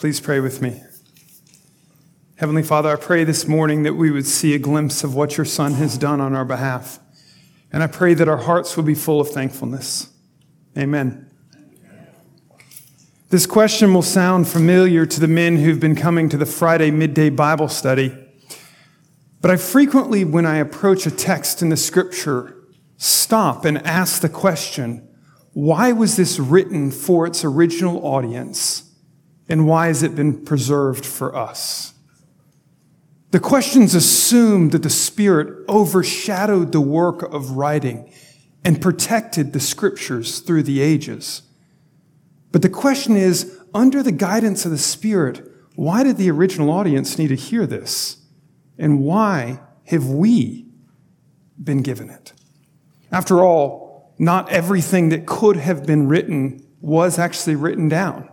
Please pray with me. Heavenly Father, I pray this morning that we would see a glimpse of what your Son has done on our behalf. And I pray that our hearts will be full of thankfulness. Amen. This question will sound familiar to the men who've been coming to the Friday midday Bible study. But I frequently, when I approach a text in the scripture, stop and ask the question why was this written for its original audience? And why has it been preserved for us? The questions assumed that the Spirit overshadowed the work of writing and protected the scriptures through the ages. But the question is, under the guidance of the Spirit, why did the original audience need to hear this? And why have we been given it? After all, not everything that could have been written was actually written down.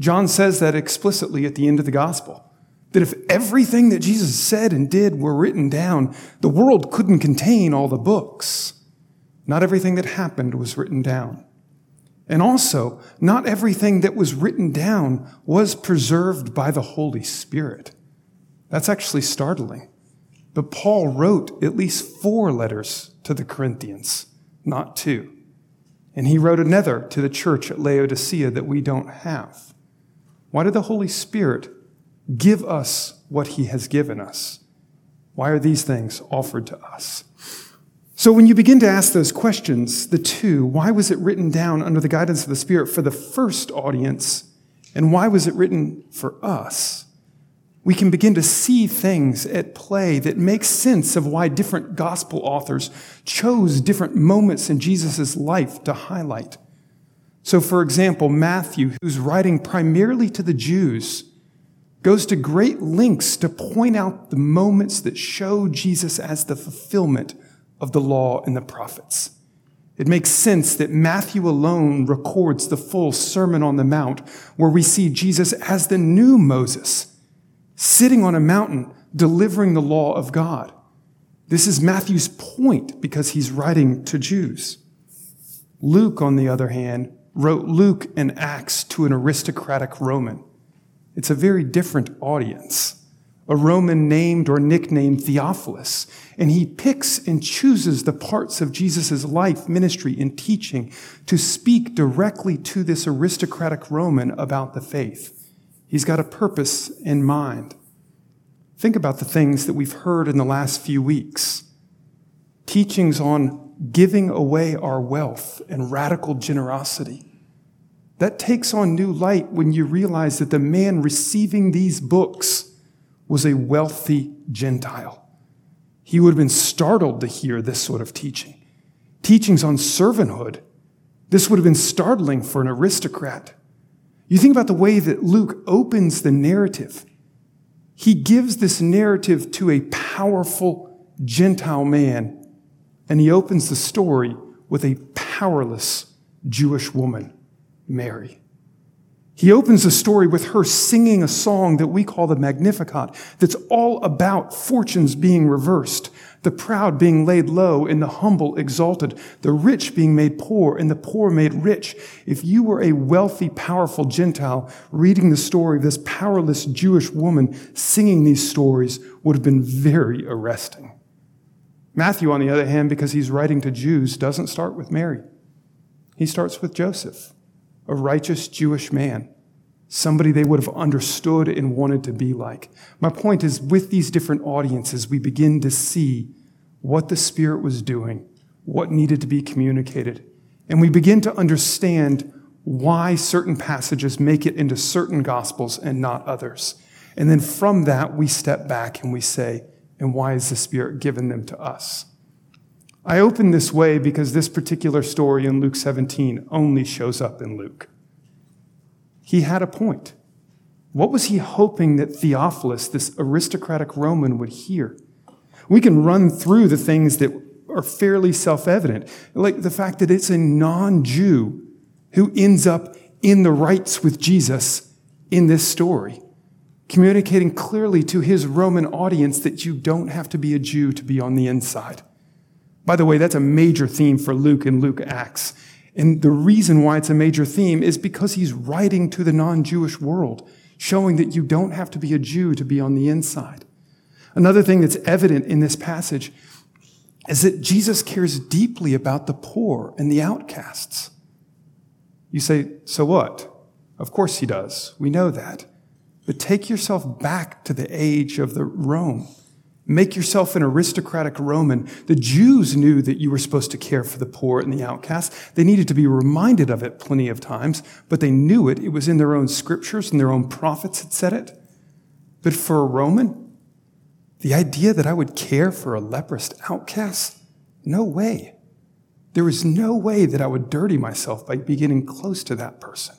John says that explicitly at the end of the gospel. That if everything that Jesus said and did were written down, the world couldn't contain all the books. Not everything that happened was written down. And also, not everything that was written down was preserved by the Holy Spirit. That's actually startling. But Paul wrote at least four letters to the Corinthians, not two. And he wrote another to the church at Laodicea that we don't have. Why did the Holy Spirit give us what he has given us? Why are these things offered to us? So, when you begin to ask those questions, the two, why was it written down under the guidance of the Spirit for the first audience, and why was it written for us? We can begin to see things at play that make sense of why different gospel authors chose different moments in Jesus' life to highlight. So, for example, Matthew, who's writing primarily to the Jews, goes to great lengths to point out the moments that show Jesus as the fulfillment of the law and the prophets. It makes sense that Matthew alone records the full Sermon on the Mount, where we see Jesus as the new Moses, sitting on a mountain delivering the law of God. This is Matthew's point because he's writing to Jews. Luke, on the other hand, wrote Luke and Acts to an aristocratic Roman. It's a very different audience. A Roman named or nicknamed Theophilus. And he picks and chooses the parts of Jesus' life, ministry, and teaching to speak directly to this aristocratic Roman about the faith. He's got a purpose in mind. Think about the things that we've heard in the last few weeks teachings on giving away our wealth and radical generosity. That takes on new light when you realize that the man receiving these books was a wealthy Gentile. He would have been startled to hear this sort of teaching. Teachings on servanthood. This would have been startling for an aristocrat. You think about the way that Luke opens the narrative. He gives this narrative to a powerful Gentile man and he opens the story with a powerless Jewish woman, Mary. He opens the story with her singing a song that we call the Magnificat, that's all about fortunes being reversed, the proud being laid low and the humble exalted, the rich being made poor and the poor made rich. If you were a wealthy, powerful Gentile reading the story of this powerless Jewish woman singing these stories would have been very arresting. Matthew, on the other hand, because he's writing to Jews, doesn't start with Mary. He starts with Joseph, a righteous Jewish man, somebody they would have understood and wanted to be like. My point is, with these different audiences, we begin to see what the Spirit was doing, what needed to be communicated, and we begin to understand why certain passages make it into certain gospels and not others. And then from that, we step back and we say, and why has the Spirit given them to us? I open this way because this particular story in Luke 17 only shows up in Luke. He had a point. What was he hoping that Theophilus, this aristocratic Roman, would hear? We can run through the things that are fairly self evident, like the fact that it's a non Jew who ends up in the rights with Jesus in this story communicating clearly to his Roman audience that you don't have to be a Jew to be on the inside. By the way, that's a major theme for Luke in Luke Acts. And the reason why it's a major theme is because he's writing to the non Jewish world, showing that you don't have to be a Jew to be on the inside. Another thing that's evident in this passage is that Jesus cares deeply about the poor and the outcasts. You say, so what? Of course he does. We know that. But take yourself back to the age of the Rome. Make yourself an aristocratic Roman. The Jews knew that you were supposed to care for the poor and the outcast. They needed to be reminded of it plenty of times, but they knew it. It was in their own scriptures and their own prophets had said it. But for a Roman, the idea that I would care for a leprous outcast? No way. There was no way that I would dirty myself by beginning close to that person.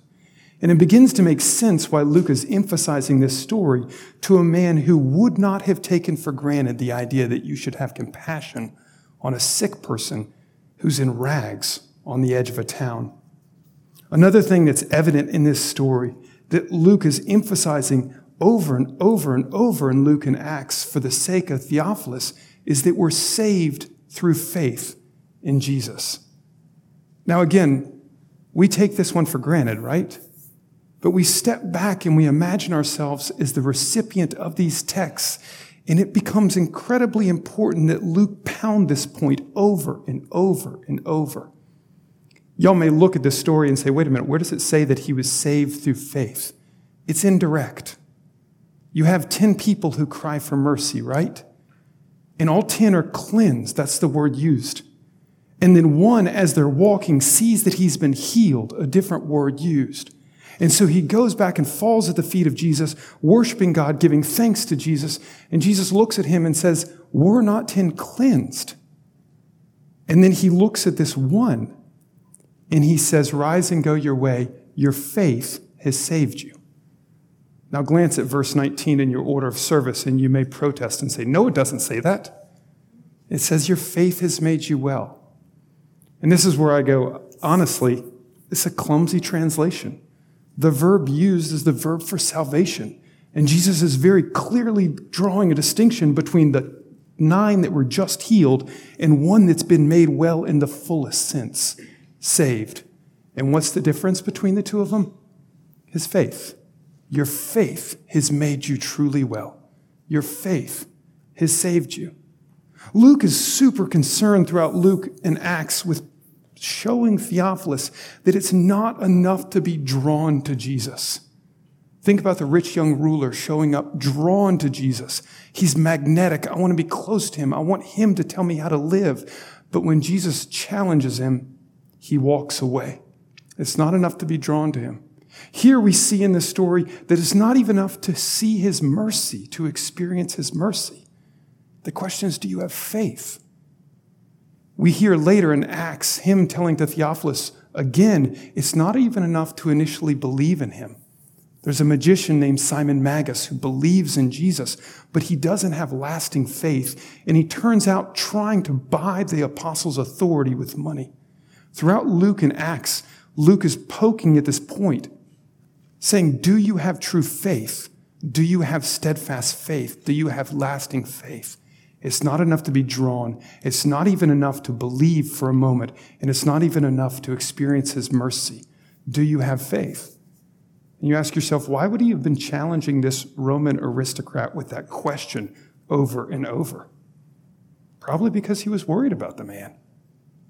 And it begins to make sense why Luke is emphasizing this story to a man who would not have taken for granted the idea that you should have compassion on a sick person who's in rags on the edge of a town. Another thing that's evident in this story that Luke is emphasizing over and over and over in Luke and Acts for the sake of Theophilus is that we're saved through faith in Jesus. Now, again, we take this one for granted, right? But we step back and we imagine ourselves as the recipient of these texts, and it becomes incredibly important that Luke pound this point over and over and over. Y'all may look at this story and say, wait a minute, where does it say that he was saved through faith? It's indirect. You have 10 people who cry for mercy, right? And all 10 are cleansed. That's the word used. And then one, as they're walking, sees that he's been healed, a different word used. And so he goes back and falls at the feet of Jesus, worshiping God, giving thanks to Jesus. And Jesus looks at him and says, Were not ten cleansed? And then he looks at this one and he says, Rise and go your way. Your faith has saved you. Now glance at verse 19 in your order of service and you may protest and say, No, it doesn't say that. It says, Your faith has made you well. And this is where I go, honestly, it's a clumsy translation. The verb used is the verb for salvation. And Jesus is very clearly drawing a distinction between the nine that were just healed and one that's been made well in the fullest sense, saved. And what's the difference between the two of them? His faith. Your faith has made you truly well. Your faith has saved you. Luke is super concerned throughout Luke and Acts with showing Theophilus that it's not enough to be drawn to Jesus. Think about the rich young ruler showing up drawn to Jesus. He's magnetic. I want to be close to him. I want him to tell me how to live. But when Jesus challenges him, he walks away. It's not enough to be drawn to him. Here we see in the story that it's not even enough to see his mercy, to experience his mercy. The question is, do you have faith? We hear later in Acts him telling to Theophilus, again, it's not even enough to initially believe in him. There's a magician named Simon Magus who believes in Jesus, but he doesn't have lasting faith, and he turns out trying to buy the apostles' authority with money. Throughout Luke and Acts, Luke is poking at this point, saying, Do you have true faith? Do you have steadfast faith? Do you have lasting faith? It's not enough to be drawn. It's not even enough to believe for a moment. And it's not even enough to experience His mercy. Do you have faith? And you ask yourself, why would he have been challenging this Roman aristocrat with that question over and over? Probably because he was worried about the man.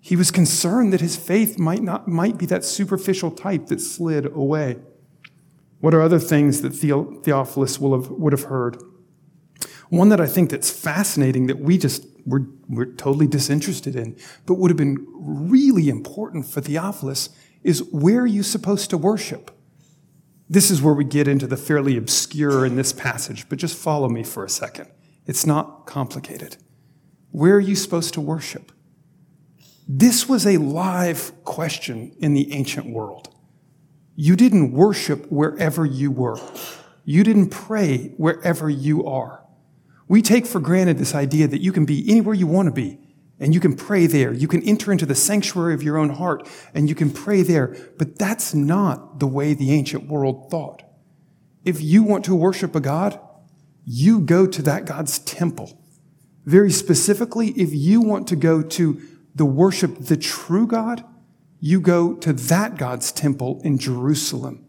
He was concerned that his faith might not might be that superficial type that slid away. What are other things that Theophilus have, would have heard? One that I think that's fascinating that we just we're, we're totally disinterested in, but would have been really important for Theophilus is where are you supposed to worship? This is where we get into the fairly obscure in this passage, but just follow me for a second. It's not complicated. Where are you supposed to worship? This was a live question in the ancient world. You didn't worship wherever you were. You didn't pray wherever you are. We take for granted this idea that you can be anywhere you want to be and you can pray there. You can enter into the sanctuary of your own heart and you can pray there. But that's not the way the ancient world thought. If you want to worship a God, you go to that God's temple. Very specifically, if you want to go to the worship the true God, you go to that God's temple in Jerusalem.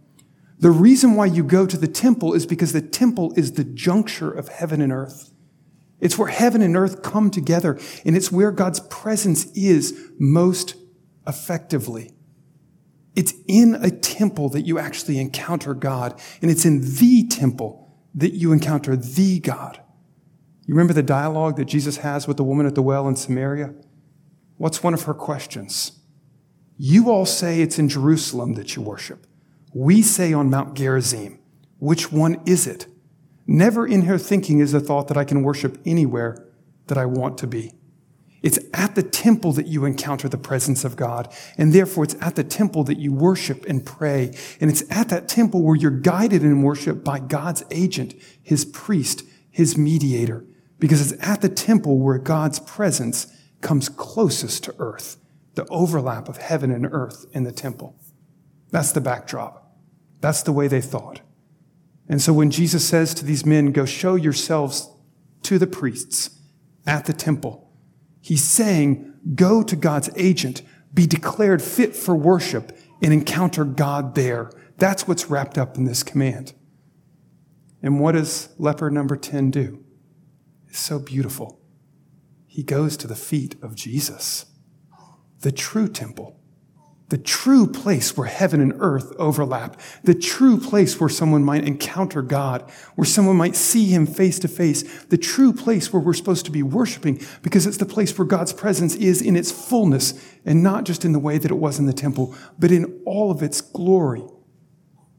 The reason why you go to the temple is because the temple is the juncture of heaven and earth. It's where heaven and earth come together, and it's where God's presence is most effectively. It's in a temple that you actually encounter God, and it's in the temple that you encounter the God. You remember the dialogue that Jesus has with the woman at the well in Samaria? What's one of her questions? You all say it's in Jerusalem that you worship. We say on Mount Gerizim. Which one is it? Never in her thinking is the thought that I can worship anywhere that I want to be. It's at the temple that you encounter the presence of God. And therefore, it's at the temple that you worship and pray. And it's at that temple where you're guided in worship by God's agent, his priest, his mediator. Because it's at the temple where God's presence comes closest to earth, the overlap of heaven and earth in the temple. That's the backdrop. That's the way they thought. And so when Jesus says to these men, go show yourselves to the priests at the temple, He's saying, go to God's agent, be declared fit for worship, and encounter God there. That's what's wrapped up in this command. And what does leper number 10 do? It's so beautiful. He goes to the feet of Jesus, the true temple the true place where heaven and earth overlap, the true place where someone might encounter God, where someone might see him face to face, the true place where we're supposed to be worshiping because it's the place where God's presence is in its fullness and not just in the way that it was in the temple, but in all of its glory.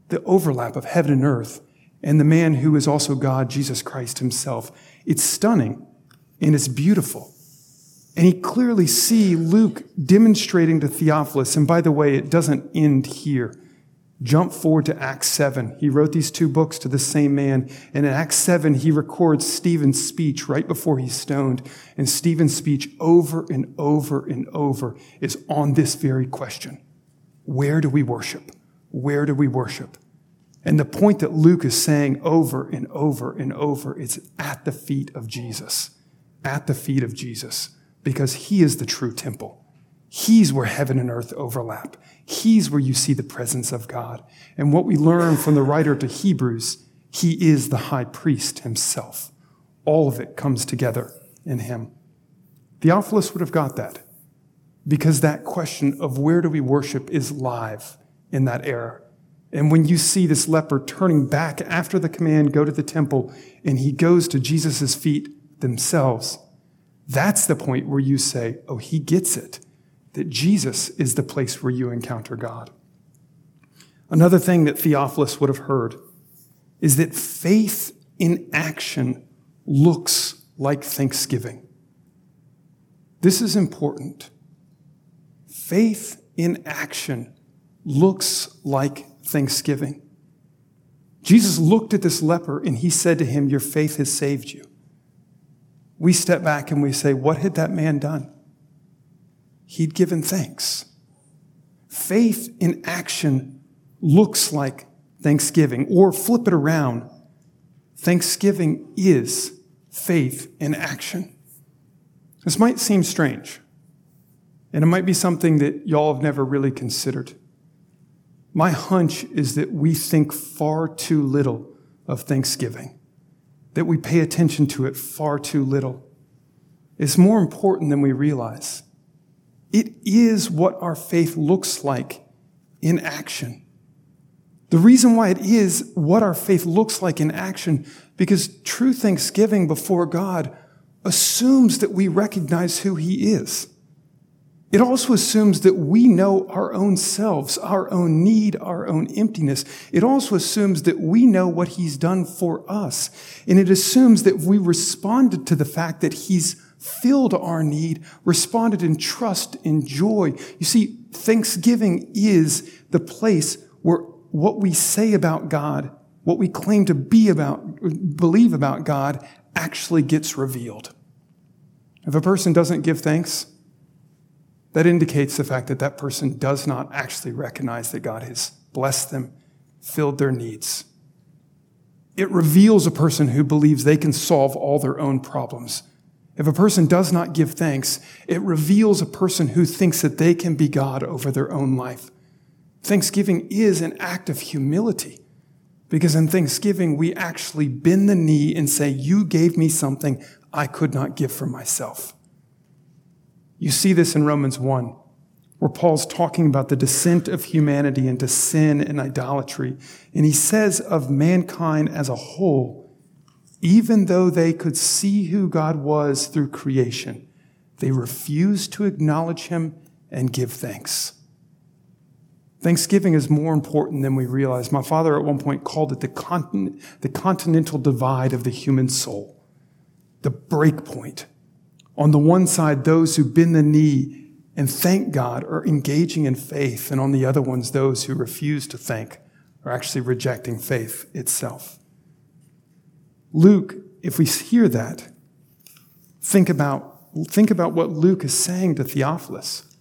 The overlap of heaven and earth and the man who is also God, Jesus Christ himself. It's stunning and it's beautiful. And he clearly see Luke demonstrating to Theophilus, and by the way, it doesn't end here. Jump forward to Acts 7. He wrote these two books to the same man. And in Acts 7, he records Stephen's speech right before he's stoned. And Stephen's speech over and over and over is on this very question. Where do we worship? Where do we worship? And the point that Luke is saying over and over and over is at the feet of Jesus. At the feet of Jesus because he is the true temple. He's where heaven and earth overlap. He's where you see the presence of God. And what we learn from the writer to Hebrews, he is the high priest himself. All of it comes together in him. Theophilus would have got that because that question of where do we worship is live in that era. And when you see this leper turning back after the command, go to the temple, and he goes to Jesus' feet themselves, that's the point where you say, oh, he gets it, that Jesus is the place where you encounter God. Another thing that Theophilus would have heard is that faith in action looks like thanksgiving. This is important. Faith in action looks like thanksgiving. Jesus looked at this leper and he said to him, Your faith has saved you we step back and we say, What had that man done? He'd given thanks. Faith in action looks like thanksgiving, or flip it around. Thanksgiving is faith in action. This might seem strange, and it might be something that y'all have never really considered. My hunch is that we think far too little of Thanksgiving that we pay attention to it far too little. It's more important than we realize. It is what our faith looks like in action. The reason why it is what our faith looks like in action, because true thanksgiving before God assumes that we recognize who He is. It also assumes that we know our own selves, our own need, our own emptiness. It also assumes that we know what he's done for us. And it assumes that we responded to the fact that he's filled our need, responded in trust and joy. You see, thanksgiving is the place where what we say about God, what we claim to be about, believe about God, actually gets revealed. If a person doesn't give thanks, that indicates the fact that that person does not actually recognize that God has blessed them, filled their needs. It reveals a person who believes they can solve all their own problems. If a person does not give thanks, it reveals a person who thinks that they can be God over their own life. Thanksgiving is an act of humility. Because in thanksgiving, we actually bend the knee and say, You gave me something I could not give for myself. You see this in Romans 1, where Paul's talking about the descent of humanity into sin and idolatry. And he says of mankind as a whole, even though they could see who God was through creation, they refused to acknowledge him and give thanks. Thanksgiving is more important than we realize. My father at one point called it the, continent, the continental divide of the human soul, the break point. On the one side, those who bend the knee and thank God are engaging in faith, and on the other ones, those who refuse to thank are actually rejecting faith itself. Luke, if we hear that, think about, think about what Luke is saying to Theophilus.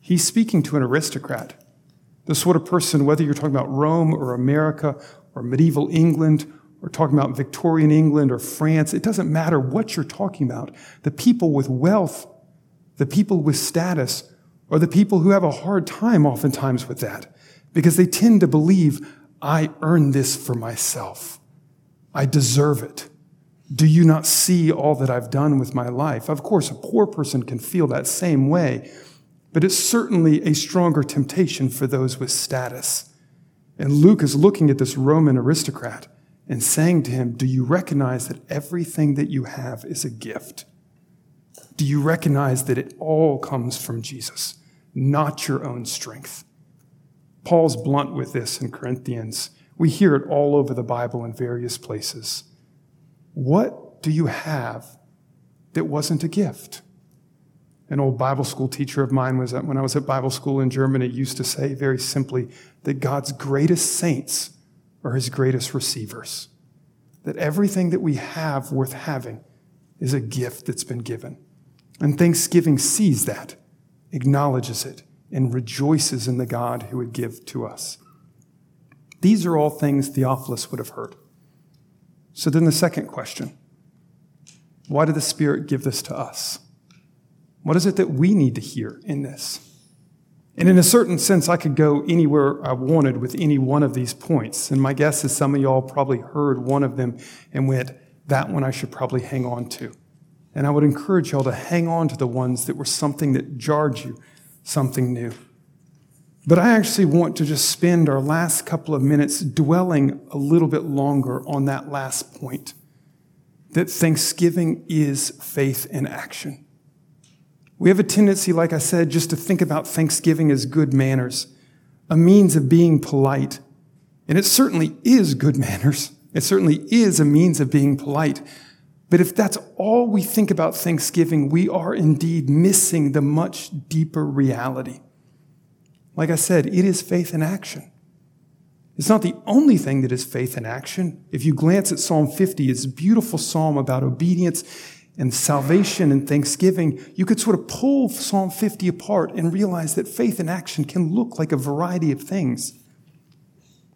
He's speaking to an aristocrat the sort of person, whether you're talking about Rome or America or medieval England or talking about Victorian England or France, it doesn't matter what you're talking about. The people with wealth, the people with status, are the people who have a hard time oftentimes with that because they tend to believe, I earned this for myself. I deserve it. Do you not see all that I've done with my life? Of course, a poor person can feel that same way. But it's certainly a stronger temptation for those with status. And Luke is looking at this Roman aristocrat and saying to him, Do you recognize that everything that you have is a gift? Do you recognize that it all comes from Jesus, not your own strength? Paul's blunt with this in Corinthians. We hear it all over the Bible in various places. What do you have that wasn't a gift? An old Bible school teacher of mine was at, when I was at Bible school in Germany used to say very simply that God's greatest saints are his greatest receivers. That everything that we have worth having is a gift that's been given. And Thanksgiving sees that, acknowledges it, and rejoices in the God who would give to us. These are all things Theophilus would have heard. So then the second question why did the Spirit give this to us? What is it that we need to hear in this? And in a certain sense, I could go anywhere I wanted with any one of these points. And my guess is some of y'all probably heard one of them and went, that one I should probably hang on to. And I would encourage y'all to hang on to the ones that were something that jarred you, something new. But I actually want to just spend our last couple of minutes dwelling a little bit longer on that last point that thanksgiving is faith in action. We have a tendency, like I said, just to think about Thanksgiving as good manners, a means of being polite. And it certainly is good manners. It certainly is a means of being polite. But if that's all we think about Thanksgiving, we are indeed missing the much deeper reality. Like I said, it is faith in action. It's not the only thing that is faith in action. If you glance at Psalm 50, it's a beautiful psalm about obedience and salvation and thanksgiving, you could sort of pull Psalm 50 apart and realize that faith in action can look like a variety of things.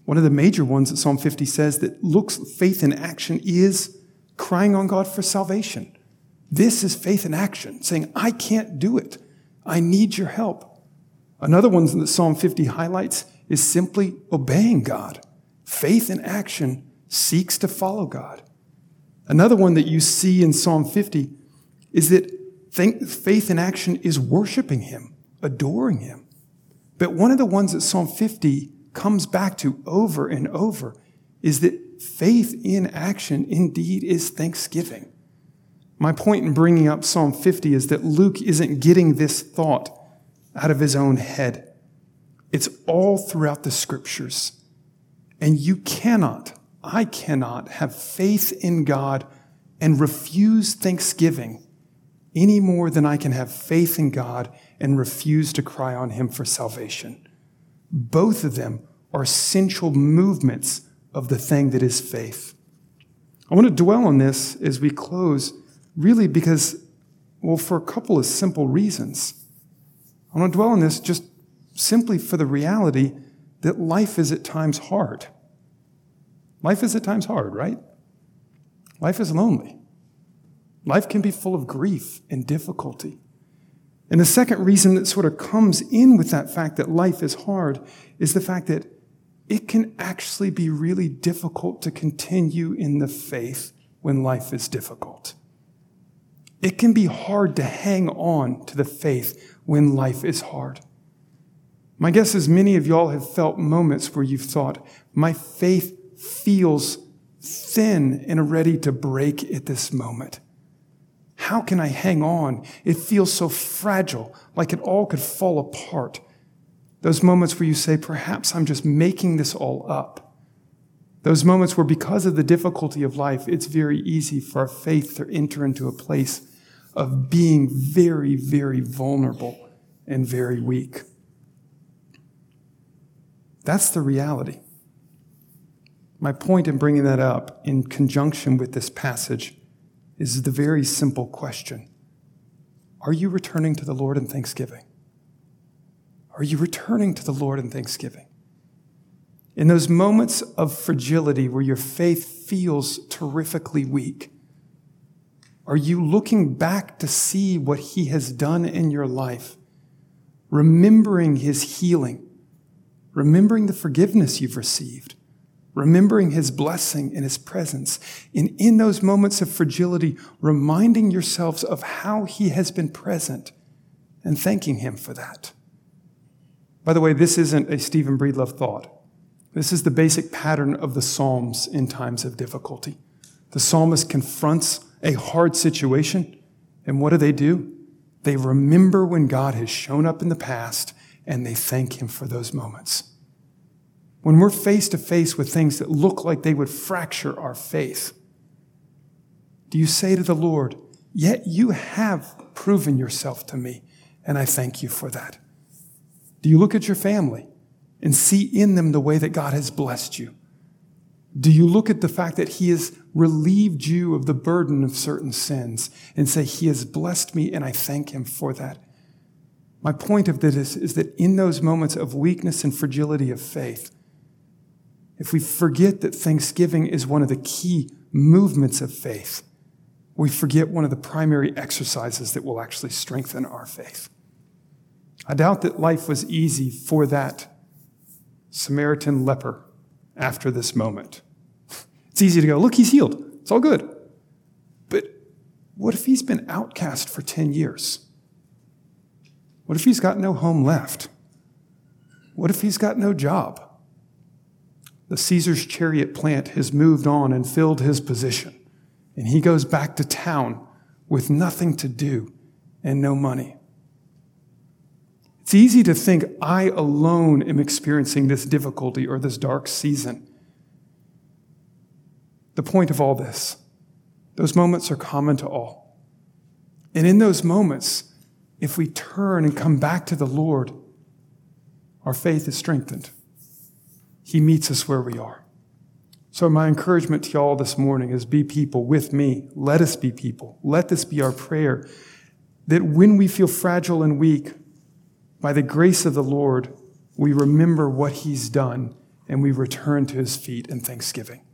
One of the major ones that Psalm 50 says that looks faith in action is crying on God for salvation. This is faith in action, saying, I can't do it. I need your help. Another one that Psalm 50 highlights is simply obeying God. Faith in action seeks to follow God. Another one that you see in Psalm 50 is that faith in action is worshiping Him, adoring Him. But one of the ones that Psalm 50 comes back to over and over is that faith in action indeed is thanksgiving. My point in bringing up Psalm 50 is that Luke isn't getting this thought out of his own head. It's all throughout the scriptures. And you cannot I cannot have faith in God and refuse thanksgiving any more than I can have faith in God and refuse to cry on Him for salvation. Both of them are essential movements of the thing that is faith. I want to dwell on this as we close, really because, well, for a couple of simple reasons. I want to dwell on this just simply for the reality that life is at times hard. Life is at times hard, right? Life is lonely. Life can be full of grief and difficulty. And the second reason that sort of comes in with that fact that life is hard is the fact that it can actually be really difficult to continue in the faith when life is difficult. It can be hard to hang on to the faith when life is hard. My guess is many of y'all have felt moments where you've thought, my faith feels thin and ready to break at this moment. How can I hang on? It feels so fragile, like it all could fall apart. Those moments where you say, perhaps I'm just making this all up. Those moments where, because of the difficulty of life, it's very easy for our faith to enter into a place of being very, very vulnerable and very weak. That's the reality. My point in bringing that up in conjunction with this passage is the very simple question Are you returning to the Lord in thanksgiving? Are you returning to the Lord in thanksgiving? In those moments of fragility where your faith feels terrifically weak, are you looking back to see what He has done in your life, remembering His healing, remembering the forgiveness you've received, remembering His blessing and His presence, and in those moments of fragility, reminding yourselves of how He has been present and thanking Him for that? By the way, this isn't a Stephen Breedlove thought. This is the basic pattern of the Psalms in times of difficulty. The psalmist confronts a hard situation, and what do they do? They remember when God has shown up in the past and they thank Him for those moments. When we're face to face with things that look like they would fracture our faith, do you say to the Lord, Yet you have proven yourself to me, and I thank you for that? Do you look at your family and see in them the way that God has blessed you? Do you look at the fact that He has relieved you of the burden of certain sins and say, He has blessed me and I thank Him for that? My point of this is that in those moments of weakness and fragility of faith, if we forget that thanksgiving is one of the key movements of faith, we forget one of the primary exercises that will actually strengthen our faith. I doubt that life was easy for that Samaritan leper after this moment. It's easy to go, look, he's healed. It's all good. But what if he's been outcast for 10 years? What if he's got no home left? What if he's got no job? The Caesar's chariot plant has moved on and filled his position, and he goes back to town with nothing to do and no money. It's easy to think I alone am experiencing this difficulty or this dark season. The point of all this, those moments are common to all. And in those moments, if we turn and come back to the Lord, our faith is strengthened. He meets us where we are. So, my encouragement to y'all this morning is be people with me. Let us be people. Let this be our prayer that when we feel fragile and weak, by the grace of the Lord, we remember what He's done and we return to His feet in thanksgiving.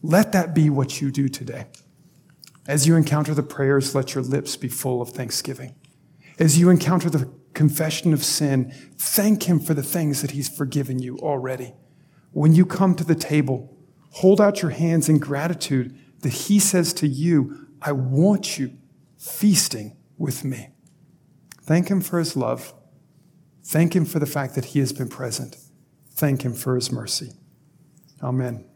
Let that be what you do today. As you encounter the prayers, let your lips be full of thanksgiving. As you encounter the confession of sin, thank Him for the things that He's forgiven you already. When you come to the table, hold out your hands in gratitude that He says to you, I want you feasting with me. Thank Him for His love. Thank Him for the fact that He has been present. Thank Him for His mercy. Amen.